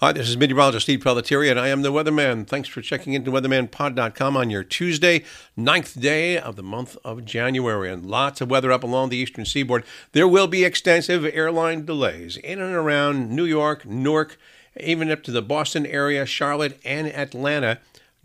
Hi, this is meteorologist Steve Pelletieri, and I am the weatherman. Thanks for checking into weathermanpod.com on your Tuesday, ninth day of the month of January. And lots of weather up along the eastern seaboard. There will be extensive airline delays in and around New York, Newark, even up to the Boston area, Charlotte, and Atlanta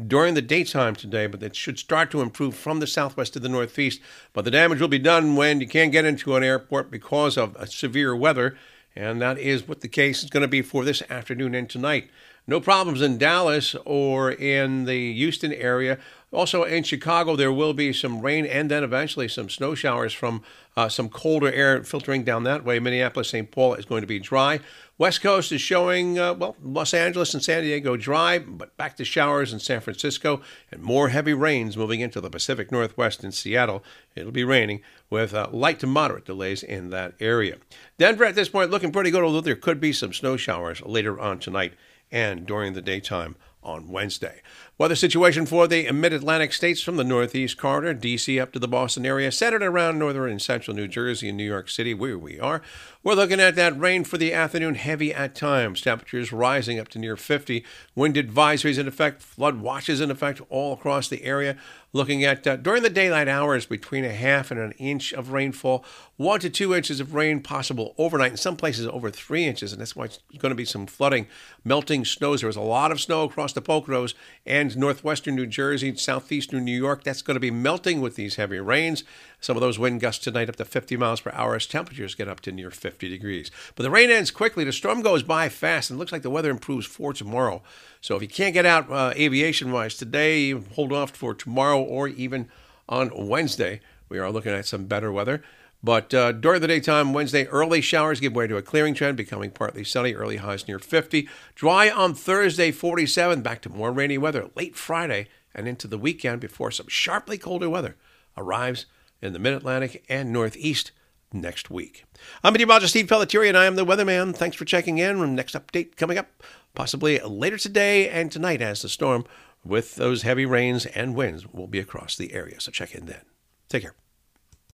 during the daytime today, but it should start to improve from the southwest to the northeast. But the damage will be done when you can't get into an airport because of severe weather. And that is what the case is going to be for this afternoon and tonight. No problems in Dallas or in the Houston area. Also in Chicago, there will be some rain and then eventually some snow showers from uh, some colder air filtering down that way. Minneapolis, St. Paul is going to be dry. West Coast is showing, uh, well, Los Angeles and San Diego dry, but back to showers in San Francisco and more heavy rains moving into the Pacific Northwest and Seattle. It'll be raining with uh, light to moderate delays in that area. Denver at this point looking pretty good, although there could be some snow showers later on tonight and during the daytime on Wednesday. Weather situation for the mid Atlantic states from the Northeast corridor, D.C. up to the Boston area, centered around northern and central New Jersey and New York City, where we are. We're looking at that rain for the afternoon, heavy at times. Temperatures rising up to near 50. Wind advisories in effect, flood watches in effect all across the area. Looking at uh, during the daylight hours between a half and an inch of rainfall, one to two inches of rain possible overnight. In some places, over three inches, and that's why it's going to be some flooding, melting snows. There was a lot of snow across the Poconos and northwestern New Jersey, southeastern New York. That's going to be melting with these heavy rains. Some of those wind gusts tonight up to 50 miles per hour as temperatures get up to near 50 degrees. But the rain ends quickly. The storm goes by fast, and looks like the weather improves for tomorrow. So if you can't get out uh, aviation wise today, hold off for tomorrow or even on Wednesday. We are looking at some better weather. But uh, during the daytime, Wednesday, early showers give way to a clearing trend, becoming partly sunny, early highs near 50. Dry on Thursday, 47, back to more rainy weather late Friday and into the weekend before some sharply colder weather arrives in the mid Atlantic and Northeast next week. I'm meteorologist Steve Pelletieri, and I am the weatherman. Thanks for checking in. Next update coming up possibly later today and tonight as the storm with those heavy rains and winds will be across the area. So check in then. Take care.